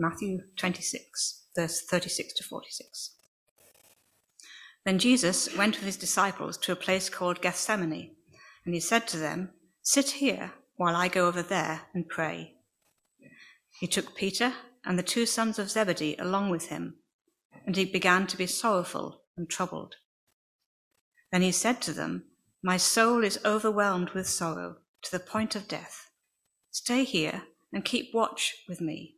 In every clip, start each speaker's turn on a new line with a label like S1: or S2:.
S1: Matthew 26, verse 36 to 46. Then Jesus went with his disciples to a place called Gethsemane, and he said to them, Sit here while I go over there and pray. He took Peter and the two sons of Zebedee along with him, and he began to be sorrowful and troubled. Then he said to them, My soul is overwhelmed with sorrow to the point of death. Stay here and keep watch with me.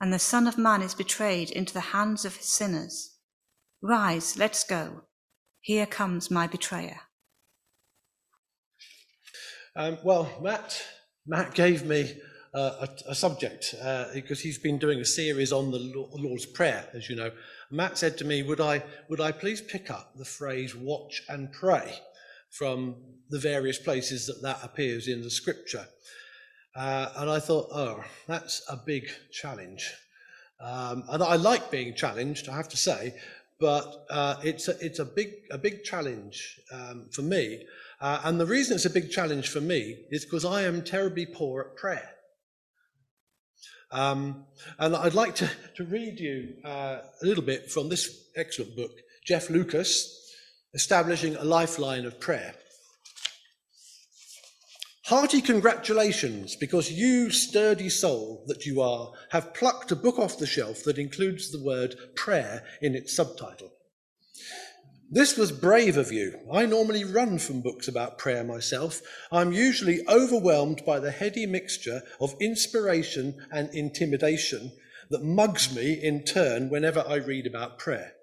S1: and the Son of Man is betrayed into the hands of his sinners. Rise, let's go. Here comes my betrayer.
S2: Um, well, Matt, Matt gave me uh, a, a, subject uh, because he's been doing a series on the Lord's Prayer, as you know. Matt said to me, "Would I, would I please pick up the phrase "watch and pray" from the various places that that appears in the Scripture?" Uh, and I thought, oh, that's a big challenge. Um, and I like being challenged, I have to say, but uh, it's, a, it's a, big, a big challenge um, for me. Uh, and the reason it's a big challenge for me is because I am terribly poor at prayer. Um, and I'd like to, to read you uh, a little bit from this excellent book, Jeff Lucas, Establishing a Lifeline of Prayer. Hearty congratulations, because you, sturdy soul that you are, have plucked a book off the shelf that includes the word prayer in its subtitle. This was brave of you. I normally run from books about prayer myself. I'm usually overwhelmed by the heady mixture of inspiration and intimidation that mugs me in turn whenever I read about prayer.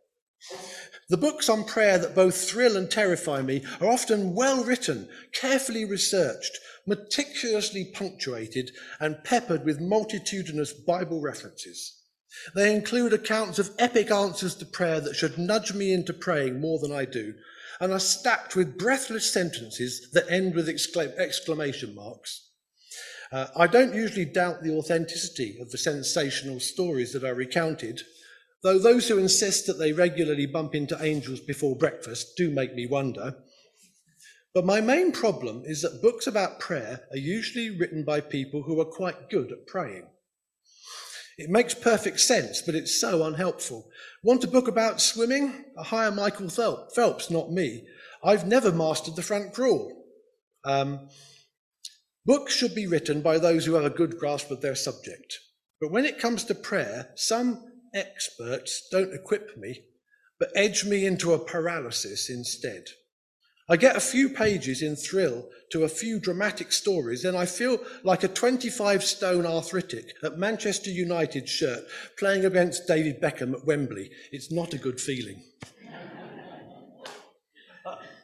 S2: The books on prayer that both thrill and terrify me are often well written, carefully researched, meticulously punctuated, and peppered with multitudinous Bible references. They include accounts of epic answers to prayer that should nudge me into praying more than I do, and are stacked with breathless sentences that end with exclamation marks. Uh, I don't usually doubt the authenticity of the sensational stories that are recounted, though those who insist that they regularly bump into angels before breakfast do make me wonder. But my main problem is that books about prayer are usually written by people who are quite good at praying. It makes perfect sense, but it's so unhelpful. Want a book about swimming? I hire Michael Phelps, not me. I've never mastered the front crawl. Um, books should be written by those who have a good grasp of their subject. But when it comes to prayer, some experts don't equip me, but edge me into a paralysis instead. I get a few pages in thrill to a few dramatic stories, and I feel like a 25 stone arthritic at Manchester United shirt playing against David Beckham at Wembley. It's not a good feeling.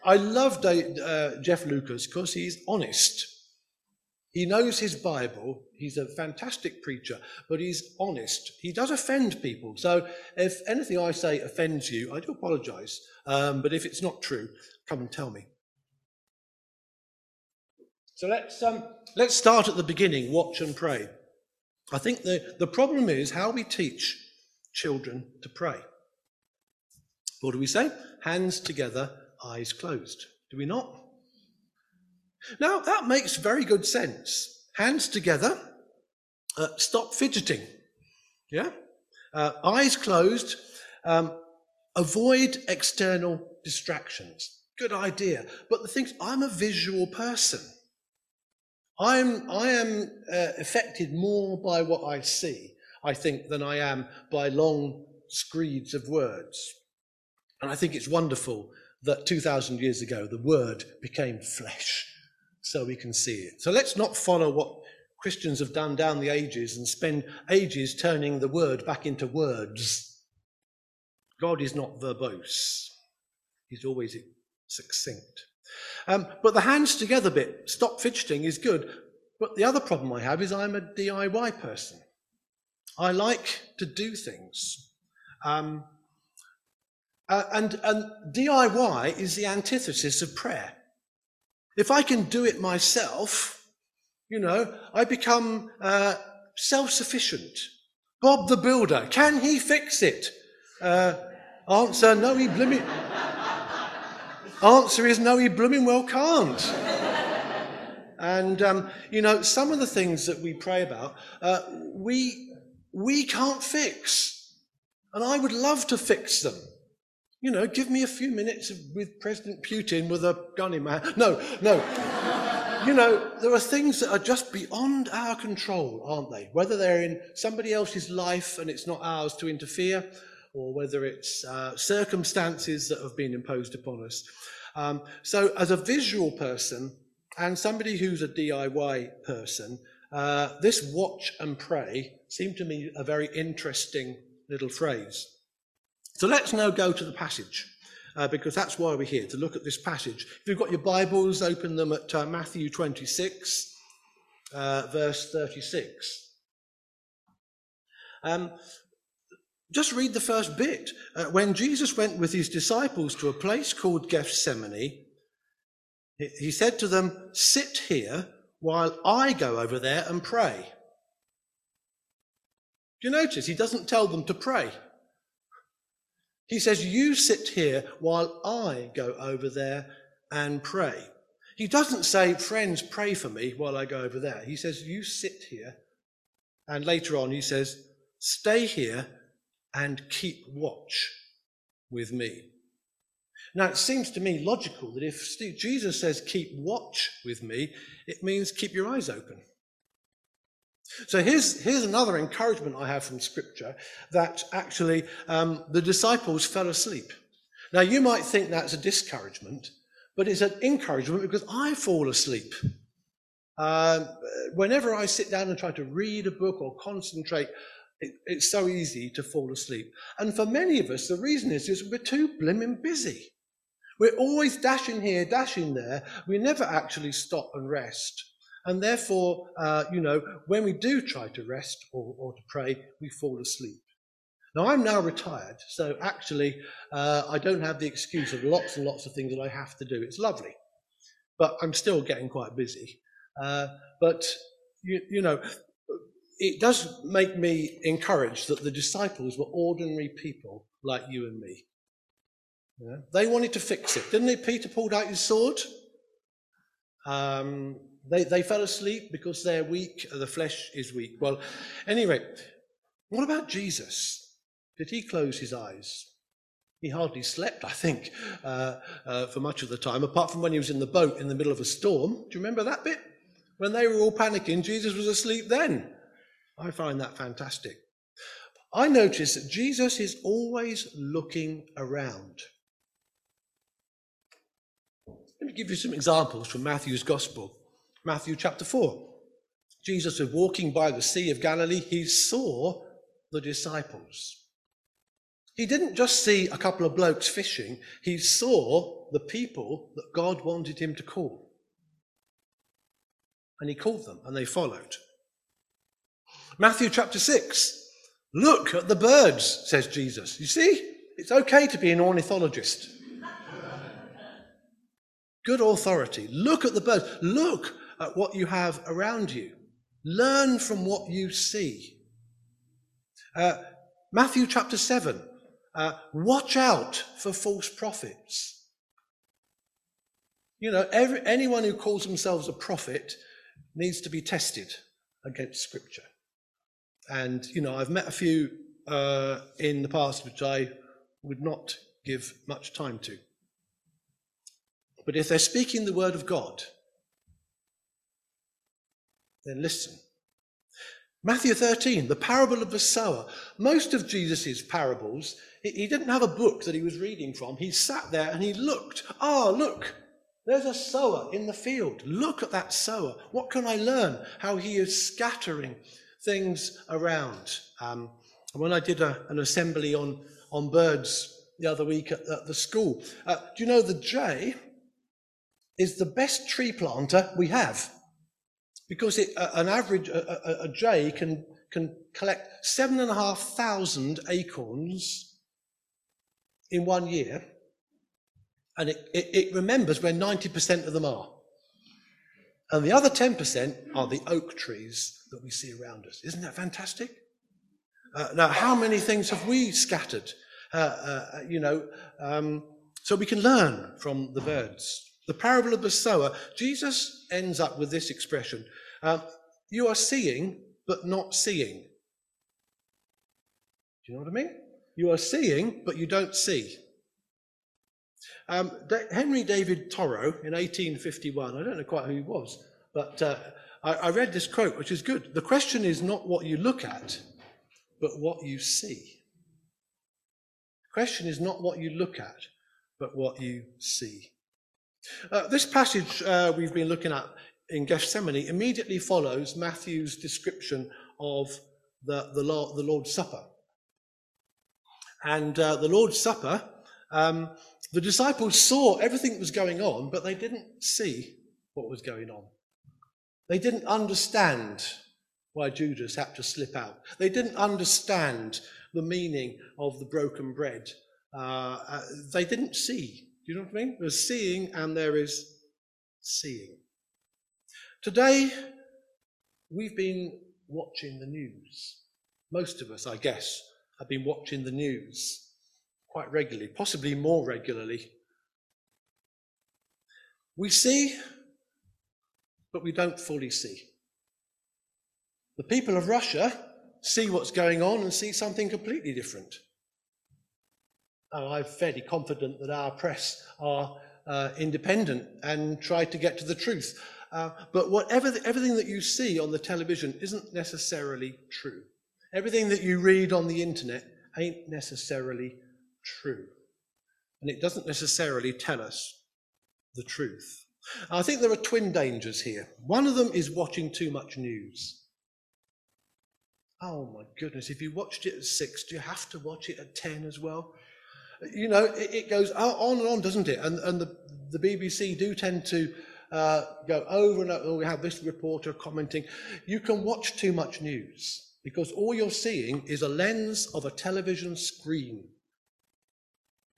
S2: I love uh, Jeff Lucas because he's honest. He knows his Bible. He's a fantastic preacher, but he's honest. He does offend people. So if anything I say offends you, I do apologize. Um, but if it's not true, come and tell me. So let's, um, let's start at the beginning watch and pray. I think the, the problem is how we teach children to pray. What do we say? Hands together, eyes closed. Do we not? Now, that makes very good sense. Hands together, uh, stop fidgeting. Yeah? Uh, eyes closed, um, avoid external distractions. Good idea. But the thing is, I'm a visual person. I'm, I am uh, affected more by what I see, I think, than I am by long screeds of words. And I think it's wonderful that 2,000 years ago the word became flesh so we can see it. So let's not follow what Christians have done down the ages and spend ages turning the word back into words. God is not verbose, He's always succinct. Um, but the hands together bit, stop fidgeting, is good. But the other problem I have is I'm a DIY person. I like to do things. Um, uh, and, and DIY is the antithesis of prayer. If I can do it myself, you know, I become uh, self sufficient. Bob the Builder, can he fix it? Uh, answer, no, he blooming. answer is no, he blooming well can't. and, um, you know, some of the things that we pray about, uh, we, we can't fix. And I would love to fix them. You know, give me a few minutes with President Putin with a gun in my hand. No, no. you know, there are things that are just beyond our control, aren't they? Whether they're in somebody else's life and it's not ours to interfere, or whether it's uh, circumstances that have been imposed upon us. Um, so, as a visual person and somebody who's a DIY person, uh, this watch and pray seemed to me a very interesting little phrase. So let's now go to the passage, uh, because that's why we're here, to look at this passage. If you've got your Bibles, open them at uh, Matthew 26, uh, verse 36. Um, just read the first bit. Uh, when Jesus went with his disciples to a place called Gethsemane, he said to them, Sit here while I go over there and pray. Do you notice? He doesn't tell them to pray. He says, You sit here while I go over there and pray. He doesn't say, Friends, pray for me while I go over there. He says, You sit here. And later on, he says, Stay here and keep watch with me. Now, it seems to me logical that if Jesus says, Keep watch with me, it means keep your eyes open. So here's, here's another encouragement I have from Scripture that actually um, the disciples fell asleep. Now, you might think that's a discouragement, but it's an encouragement because I fall asleep. Um, whenever I sit down and try to read a book or concentrate, it, it's so easy to fall asleep. And for many of us, the reason is, is we're too blimmin' busy. We're always dashing here, dashing there. We never actually stop and rest. And therefore, uh, you know, when we do try to rest or, or, to pray, we fall asleep. Now, I'm now retired, so actually, uh, I don't have the excuse of lots and lots of things that I have to do. It's lovely, but I'm still getting quite busy. Uh, but, you, you know, it does make me encouraged that the disciples were ordinary people like you and me. Yeah? They wanted to fix it, didn't they? Peter pulled out his sword. Um, they, they fell asleep because they're weak, the flesh is weak. Well, anyway, what about Jesus? Did he close his eyes? He hardly slept, I think, uh, uh, for much of the time, apart from when he was in the boat in the middle of a storm. Do you remember that bit? When they were all panicking, Jesus was asleep then. I find that fantastic. I notice that Jesus is always looking around. Let me give you some examples from Matthew's Gospel. Matthew chapter 4. Jesus was walking by the Sea of Galilee. He saw the disciples. He didn't just see a couple of blokes fishing, he saw the people that God wanted him to call. And he called them, and they followed. Matthew chapter 6. Look at the birds, says Jesus. You see, it's okay to be an ornithologist. Good authority. Look at the birds. Look at what you have around you. Learn from what you see. Uh, Matthew chapter 7. Uh, watch out for false prophets. You know, every, anyone who calls themselves a prophet needs to be tested against Scripture. And, you know, I've met a few uh, in the past which I would not give much time to. But if they're speaking the word of God, then listen. Matthew 13, the parable of the sower. Most of Jesus' parables, he didn't have a book that he was reading from. He sat there and he looked. Ah, oh, look, there's a sower in the field. Look at that sower. What can I learn? How he is scattering things around. Um, when I did a, an assembly on, on birds the other week at, at the school, uh, do you know the jay is the best tree planter we have? Because it, an average a, a, a jay can can collect seven and a half thousand acorns in one year, and it, it, it remembers where 90% of them are. And the other 10% are the oak trees that we see around us. Isn't that fantastic? Uh, now, how many things have we scattered? Uh, uh, you know, um, so we can learn from the birds. The parable of the sower, Jesus ends up with this expression uh, You are seeing, but not seeing. Do you know what I mean? You are seeing, but you don't see. Um, Henry David Thoreau in 1851, I don't know quite who he was, but uh, I, I read this quote, which is good. The question is not what you look at, but what you see. The question is not what you look at, but what you see. Uh, this passage uh, we've been looking at in Gethsemane immediately follows Matthew's description of the, the, Lord, the Lord's Supper. And uh, the Lord's Supper, um, the disciples saw everything that was going on, but they didn't see what was going on. They didn't understand why Judas had to slip out. They didn't understand the meaning of the broken bread. Uh, uh, they didn't see. You know what I mean? There's seeing and there is seeing. Today, we've been watching the news. Most of us, I guess, have been watching the news quite regularly, possibly more regularly. We see, but we don't fully see. The people of Russia see what's going on and see something completely different. I'm fairly confident that our press are uh, independent and try to get to the truth. Uh, but whatever the, everything that you see on the television isn't necessarily true. Everything that you read on the internet ain't necessarily true. And it doesn't necessarily tell us the truth. I think there are twin dangers here. One of them is watching too much news. Oh my goodness, if you watched it at six, do you have to watch it at 10 as well? You know, it, it goes on and on, doesn't it? And, and the, the BBC do tend to uh, go over and over. We have this reporter commenting. You can watch too much news because all you're seeing is a lens of a television screen.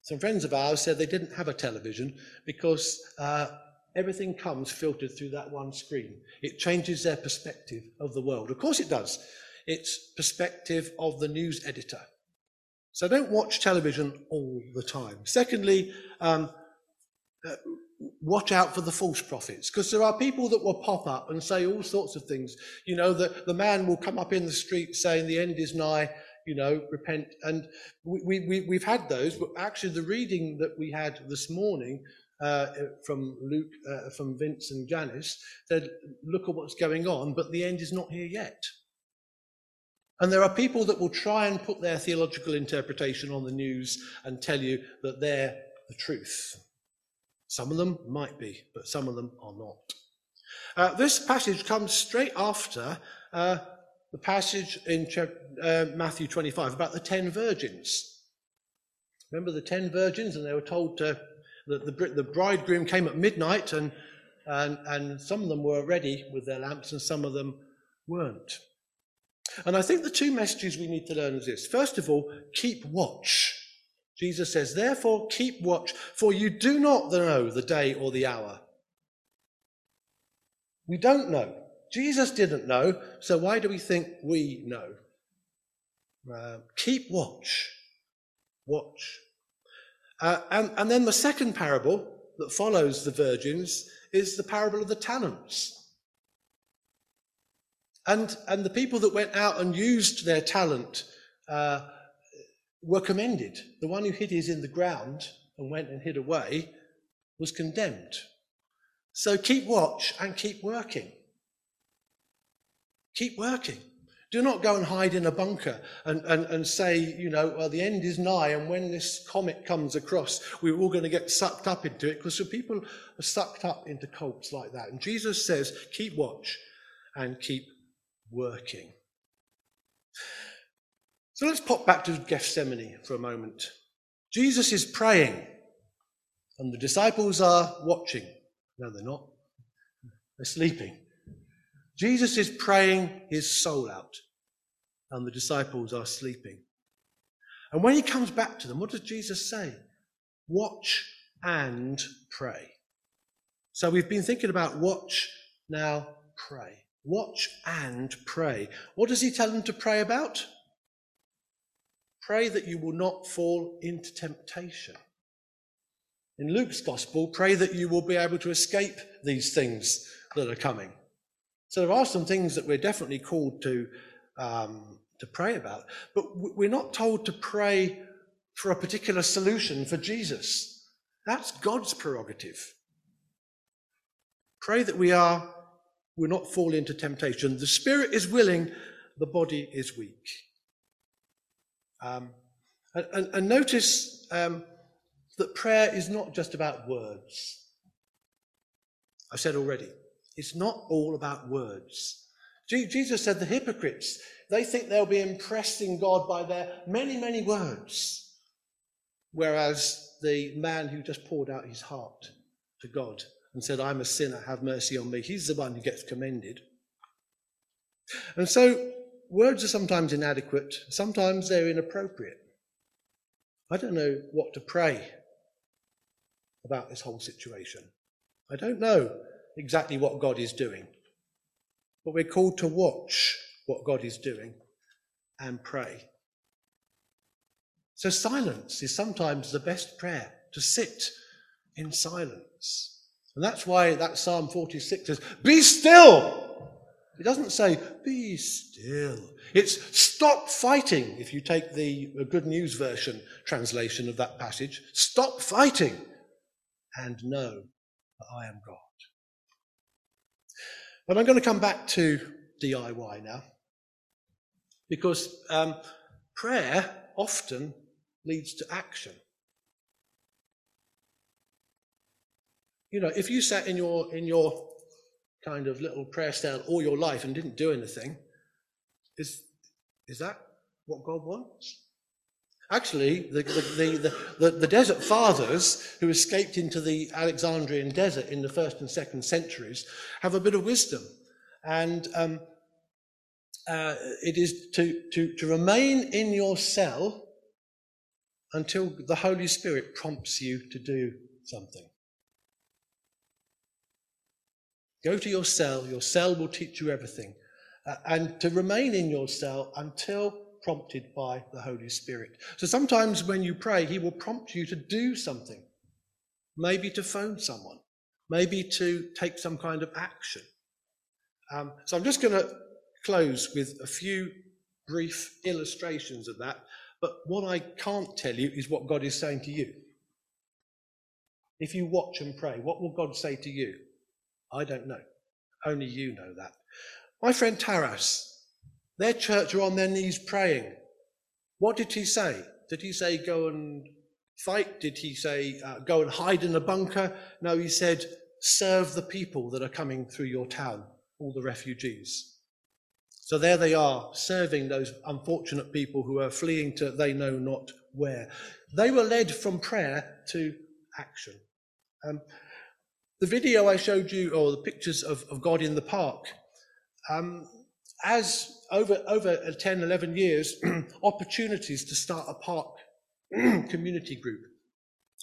S2: Some friends of ours said they didn't have a television because uh, everything comes filtered through that one screen. It changes their perspective of the world. Of course, it does. It's perspective of the news editor. So don't watch television all the time. Secondly, um, uh, watch out for the false prophets because there are people that will pop up and say all sorts of things. You know, the, the man will come up in the street saying the end is nigh, you know, repent. And we, we, we've had those, but actually the reading that we had this morning uh, from Luke, uh, from Vince and Janice said, look at what's going on, but the end is not here yet. And there are people that will try and put their theological interpretation on the news and tell you that they're the truth. Some of them might be, but some of them are not. Uh, this passage comes straight after uh, the passage in uh, Matthew 25 about the ten virgins. Remember the ten virgins, and they were told to, that the, the bridegroom came at midnight, and, and, and some of them were ready with their lamps, and some of them weren't. And I think the two messages we need to learn is this. First of all, keep watch. Jesus says, Therefore, keep watch, for you do not know the day or the hour. We don't know. Jesus didn't know, so why do we think we know? Uh, keep watch. Watch. Uh, and, and then the second parable that follows the virgins is the parable of the talents. And, and the people that went out and used their talent uh, were commended. The one who hid his in the ground and went and hid away was condemned. So keep watch and keep working. Keep working. Do not go and hide in a bunker and, and, and say, you know, well, the end is nigh, and when this comet comes across, we're all going to get sucked up into it, because people are sucked up into cults like that. And Jesus says, keep watch and keep working. So let's pop back to Gethsemane for a moment. Jesus is praying, and the disciples are watching. No, they're not. They're sleeping. Jesus is praying his soul out, and the disciples are sleeping. And when he comes back to them, what does Jesus say? Watch and pray. So we've been thinking about watch, now pray. Watch and pray. What does he tell them to pray about? Pray that you will not fall into temptation. In Luke's gospel, pray that you will be able to escape these things that are coming. So there are some things that we're definitely called to, um, to pray about, but we're not told to pray for a particular solution for Jesus. That's God's prerogative. Pray that we are will not fall into temptation. The spirit is willing, the body is weak. Um, and, and, and, notice um, that prayer is not just about words. I said already, it's not all about words. Jesus said the hypocrites, they think they'll be impressing God by their many, many words. Whereas the man who just poured out his heart to God and said, I'm a sinner, have mercy on me, he's the one who gets commended. And so words are sometimes inadequate, sometimes they're inappropriate. I don't know what to pray about this whole situation. I don't know exactly what God is doing. But we're called to watch what God is doing and pray. So silence is sometimes the best prayer, to sit in silence. And that's why that Psalm 46 says, Be still! It doesn't say, Be still. It's stop fighting, if you take the Good News Version translation of that passage. Stop fighting and know that I am God. But I'm going to come back to DIY now, because um, prayer often leads to action. You know, if you sat in your in your kind of little prayer style all your life and didn't do anything, is is that what God wants? Actually, the, the, the, the, desert fathers who escaped into the Alexandrian desert in the first and second centuries have a bit of wisdom. And um, uh, it is to, to, to remain in your cell until the Holy Spirit prompts you to do something. Go to your cell, your cell will teach you everything. Uh, and to remain in your cell until prompted by the Holy Spirit. So sometimes when you pray, He will prompt you to do something, maybe to phone someone, maybe to take some kind of action. Um, so I'm just going to close with a few brief illustrations of that. But what I can't tell you is what God is saying to you. If you watch and pray, what will God say to you? I don't know. Only you know that. My friend Taras, their church are on their knees praying. What did he say? Did he say go and fight? Did he say uh, go and hide in a bunker? No, he said serve the people that are coming through your town, all the refugees. So there they are, serving those unfortunate people who are fleeing to they know not where. They were led from prayer to action. Um, the video I showed you, or the pictures of, of God in the park, um, as over, over 10, 11 years, opportunities to start a park community group.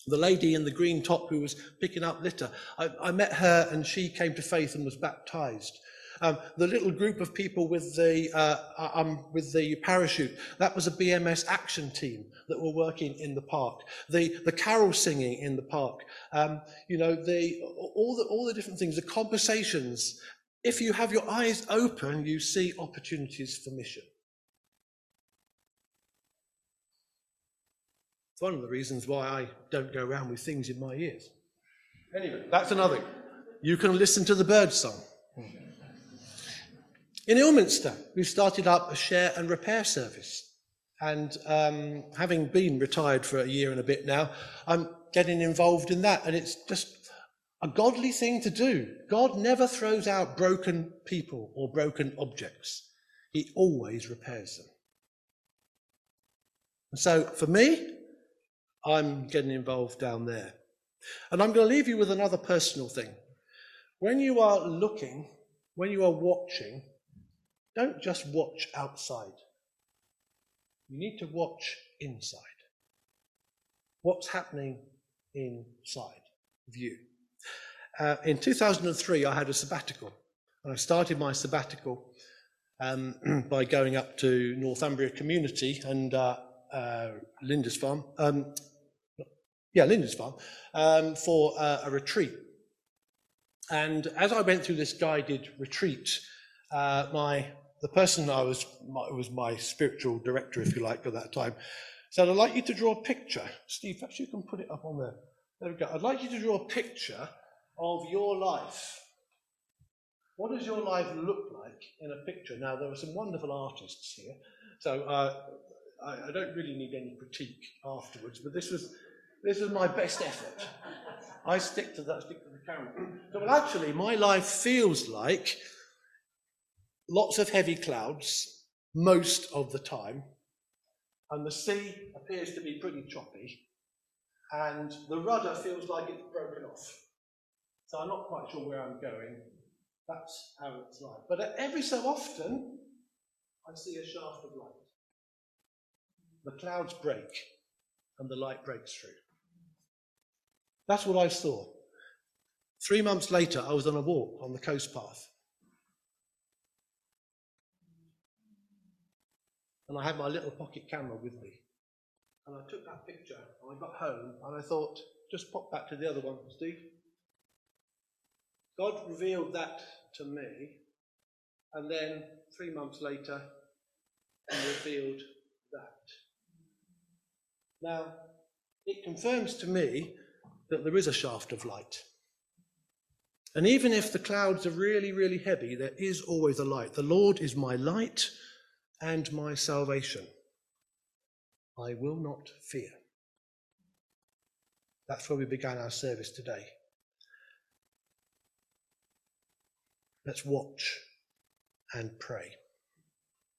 S2: The lady in the green top who was picking up litter, I, I met her and she came to faith and was baptized. Um, the little group of people with the uh, uh um, with the parachute that was a BMS action team that were working in the park. The the carol singing in the park. Um, you know the all the all the different things. The conversations if you have your eyes open, you see opportunities for mission. It's one of the reasons why I don't go around with things in my ears. Anyway, that's another. You can listen to the bird song. In Ilminster, we've started up a share and repair service. And um, having been retired for a year and a bit now, I'm getting involved in that. And it's just a godly thing to do. God never throws out broken people or broken objects, He always repairs them. And so for me, I'm getting involved down there. And I'm going to leave you with another personal thing. When you are looking, when you are watching, don't just watch outside. You need to watch inside. What's happening inside of you? Uh, in 2003, I had a sabbatical. And I started my sabbatical um, by going up to Northumbria Community and uh, uh, Lindisfarne, um, yeah, Lindisfarne, um, for uh, a retreat. And as I went through this guided retreat, uh, my the person I was my, was my spiritual director, if you like, at that time, said, "I'd like you to draw a picture." Steve, perhaps you can put it up on there. There we go. I'd like you to draw a picture of your life. What does your life look like in a picture? Now, there are some wonderful artists here, so uh, I, I, don't really need any critique afterwards, but this was, this was my best effort. I stick to that, stick to the camera. So, well, actually, my life feels like lots of heavy clouds most of the time, and the sea appears to be pretty choppy, and the rudder feels like it's broken off. So I'm not quite sure where I'm going. That's how it's like. But every so often, I see a shaft of light. The clouds break, and the light breaks through. That's what I saw. Three months later, I was on a walk on the coast path. And I had my little pocket camera with me. And I took that picture, and I got home, and I thought, just pop back to the other one, Steve. God revealed that to me, and then three months later, He revealed that. Now, it confirms to me that there is a shaft of light. And even if the clouds are really, really heavy, there is always a light. The Lord is my light and my salvation. I will not fear. That's where we began our service today. Let's watch and pray.